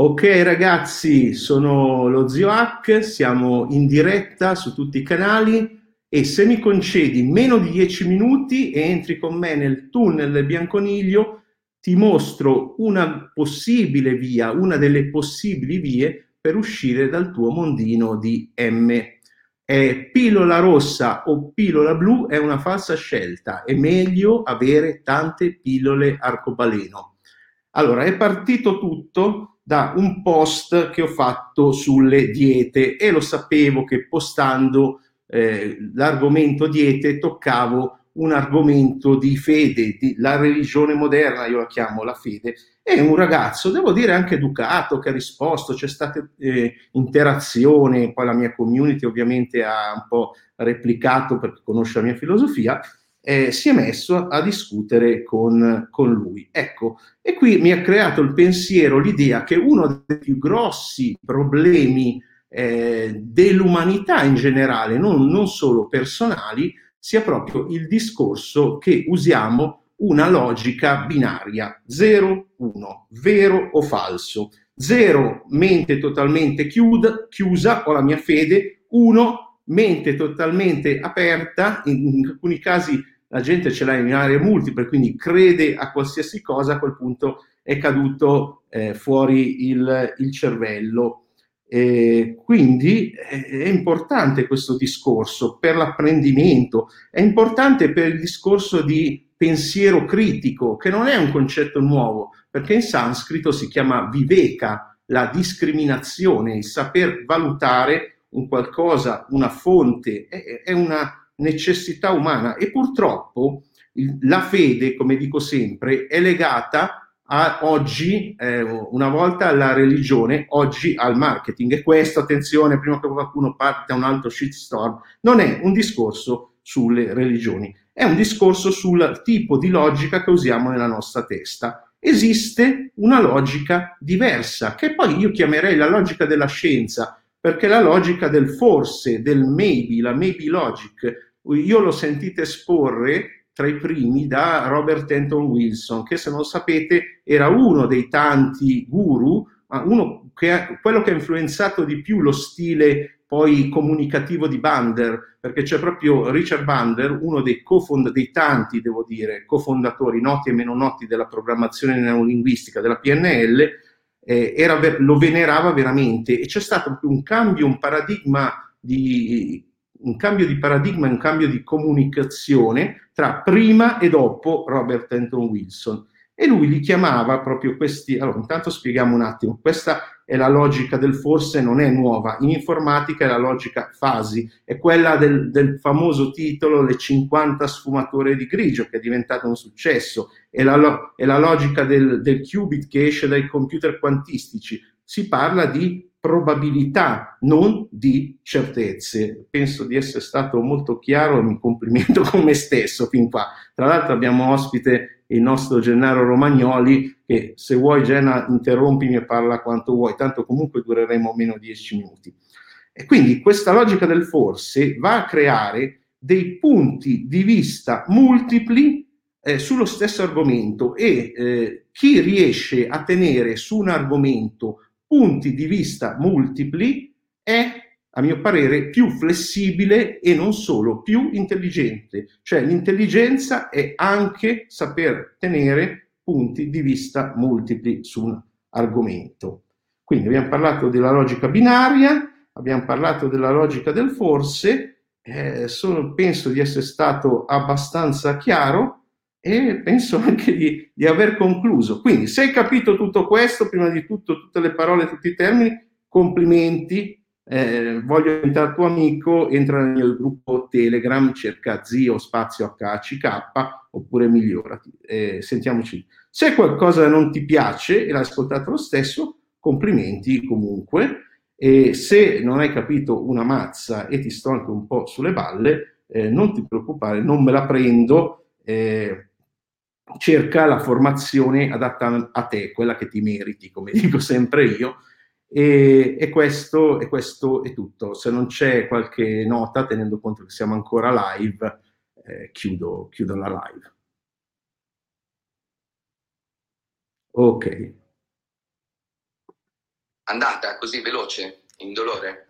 Ok ragazzi, sono lo Zio Hack, siamo in diretta su tutti i canali e se mi concedi meno di 10 minuti e entri con me nel tunnel del Bianconiglio, ti mostro una possibile via, una delle possibili vie per uscire dal tuo mondino di M. È pillola rossa o pillola blu è una falsa scelta, è meglio avere tante pillole arcobaleno. Allora, è partito tutto da un post che ho fatto sulle diete e lo sapevo che postando eh, l'argomento diete toccavo un argomento di fede, di, la religione moderna, io la chiamo la fede, e un ragazzo, devo dire anche educato, che ha risposto, c'è stata eh, interazione, poi la mia community ovviamente ha un po' replicato perché conosce la mia filosofia, eh, si è messo a discutere con, con, lui. Ecco, e qui mi ha creato il pensiero, l'idea che uno dei più grossi problemi eh, dell'umanità in generale, non, non solo personali, sia proprio il discorso che usiamo una logica binaria 0-1, vero o falso. 0 mente totalmente chiuda, chiusa, ho la mia fede, 1 mente totalmente aperta, in, alcuni casi la gente ce l'ha in aree multiple, quindi crede a qualsiasi cosa, a quel punto è caduto eh, fuori il, il cervello. E quindi è importante questo discorso per l'apprendimento, è importante per il discorso di pensiero critico, che non è un concetto nuovo, perché in sanscrito si chiama viveka, la discriminazione, il saper valutare un qualcosa, una fonte, è, una necessità umana e purtroppo la fede, come dico sempre, è legata a oggi, eh, una volta alla religione, oggi al marketing. E questo, attenzione, prima che qualcuno parte a un altro shitstorm, non è un discorso sulle religioni, è un discorso sul tipo di logica che usiamo nella nostra testa. Esiste una logica diversa, che poi io chiamerei la logica della scienza, perché la logica del forse, del maybe, la maybe logic, io l'ho sentita esporre tra i primi da Robert Anton Wilson, che se non sapete era uno dei tanti guru, uno che quello che ha influenzato di più lo stile poi comunicativo di Bander, perché c'è proprio Richard Bander, uno dei, cofond- dei tanti, devo dire, cofondatori noti e meno noti della programmazione neurolinguistica della PNL, eh, era, lo venerava veramente e c'è stato un cambio, un paradigma di un cambio di paradigma, un cambio di comunicazione tra prima e dopo Robert Anton Wilson. E lui li chiamava proprio questi. Allora, intanto spieghiamo un attimo. Questa è la logica del forse, non è nuova. In informatica è la logica fasi, è quella del, del famoso titolo Le 50 sfumature di grigio, che è diventato un successo. È la, è la logica del, del qubit che esce dai computer quantistici. Si parla di probabilità, non di certezze. Penso di essere stato molto chiaro e mi complimento con me stesso fin qua. Tra l'altro abbiamo ospite il nostro Gennaro Romagnoli che se vuoi Genna interrompimi e parla quanto vuoi, tanto comunque dureremo meno di 10 minuti. E quindi questa logica del forse va a creare dei punti di vista multipli eh, sullo stesso argomento e eh, chi riesce a tenere su un argomento punti di vista multipli è, a mio parere, più flessibile e non solo più intelligente. Cioè l'intelligenza è anche saper tenere punti di vista multipli su un argomento. Quindi abbiamo parlato della logica binaria, abbiamo parlato della logica del forse, eh, sono, penso di essere stato abbastanza chiaro e penso anche di, di, aver concluso. Quindi, se hai capito tutto questo, prima di tutto, tutte le parole, tutti i termini, complimenti. Eh, voglio diventare tuo amico, entra nel gruppo Telegram, cerca zio spazio HCK oppure migliorati. Eh, sentiamoci. Se qualcosa non ti piace e l'hai ascoltato lo stesso, complimenti comunque. E se non hai capito una mazza e ti sto anche un po' sulle balle, eh, non ti preoccupare, non me la prendo. Eh, cerca la formazione adatta a te, quella che ti meriti, come dico sempre io, e, e, questo, e questo, è tutto. Se non c'è qualche nota, tenendo conto che siamo ancora live, eh, chiudo, chiudo la live. Ok. andata così veloce, indolore?